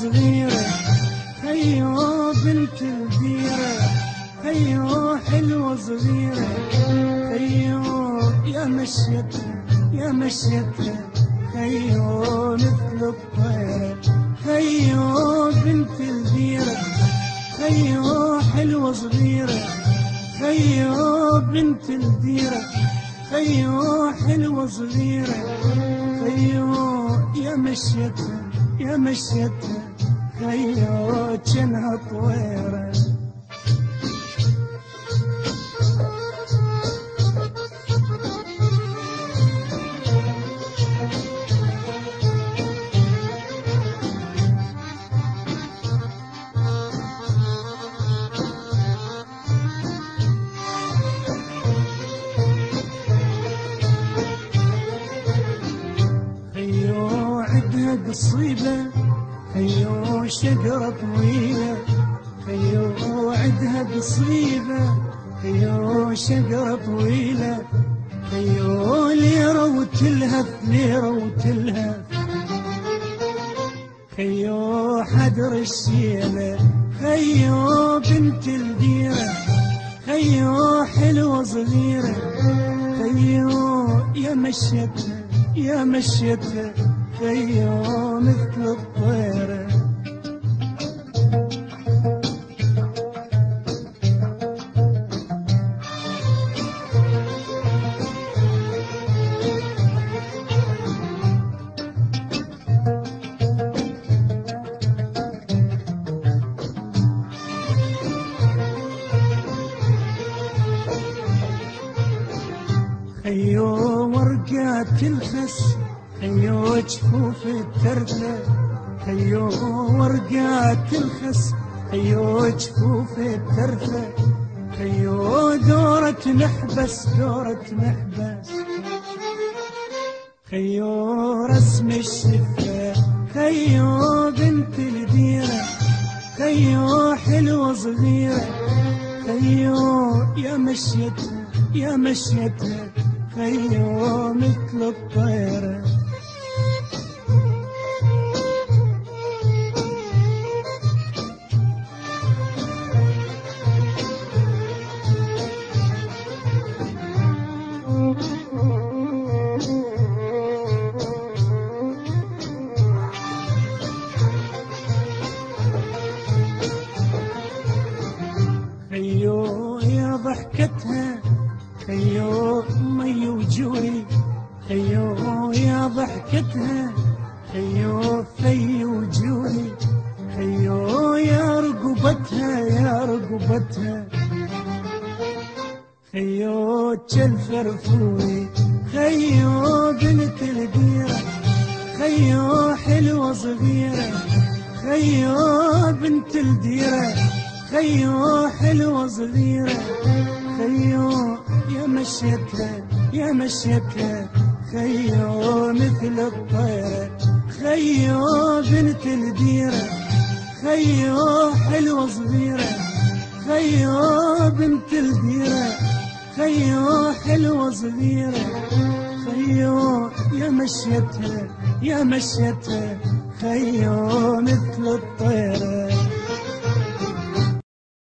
صغيرة. خيو بنت الديرة خيو حلوة صغيرة. خيو يا مشيتها يا مشيتها خيو مثل الطيرة خيو بنت الديرة خيو حلوة صغيرة. خيو بنت الديرة خيو حلوة صغيرة. خيو يا مشيتها يا مشيتها خيو جنها طويرة خيو عدها قصيبة خيو شجرة طويلة خيو عدها قصيبة. خيو شجرة طويلة خيو ليرة وتلهف ليرة وتلهف خيو حدر الشيلة خيو بنت الديرة. خيو حلوة صغيرة خيو يا مشيتها يا مشيتها. خيو مثل الطيرة خيو ورقات الخس خيو جفوف الترثة خيو ورقات الخس. خيو جفوف الترثة خيو دورة محبس دورة محبس خيو رسم الشفة خيو بنت الديرة. خيو حلوة صغيرة خيو يا مشيتها يا مشيتها. خيو مثل الطيرة. خيو مي وجوري خيو يا ضحكتها خيو في وجوري خيو يا رقبتها يا رقبتها. خيو الفرفوري خيو بنت الديرة خيو حلوة صغيرة خيو بنت الديرة خيو حلوة صغيرة. مشيتها يا مشيتها خيو مثل الطيرة خيو بنت الديرة خيو حلوة صغيرة خيو بنت الديرة خيو حلوة صغيرة خيو يا مشيتها يا مشيتها خيو مثل الطير.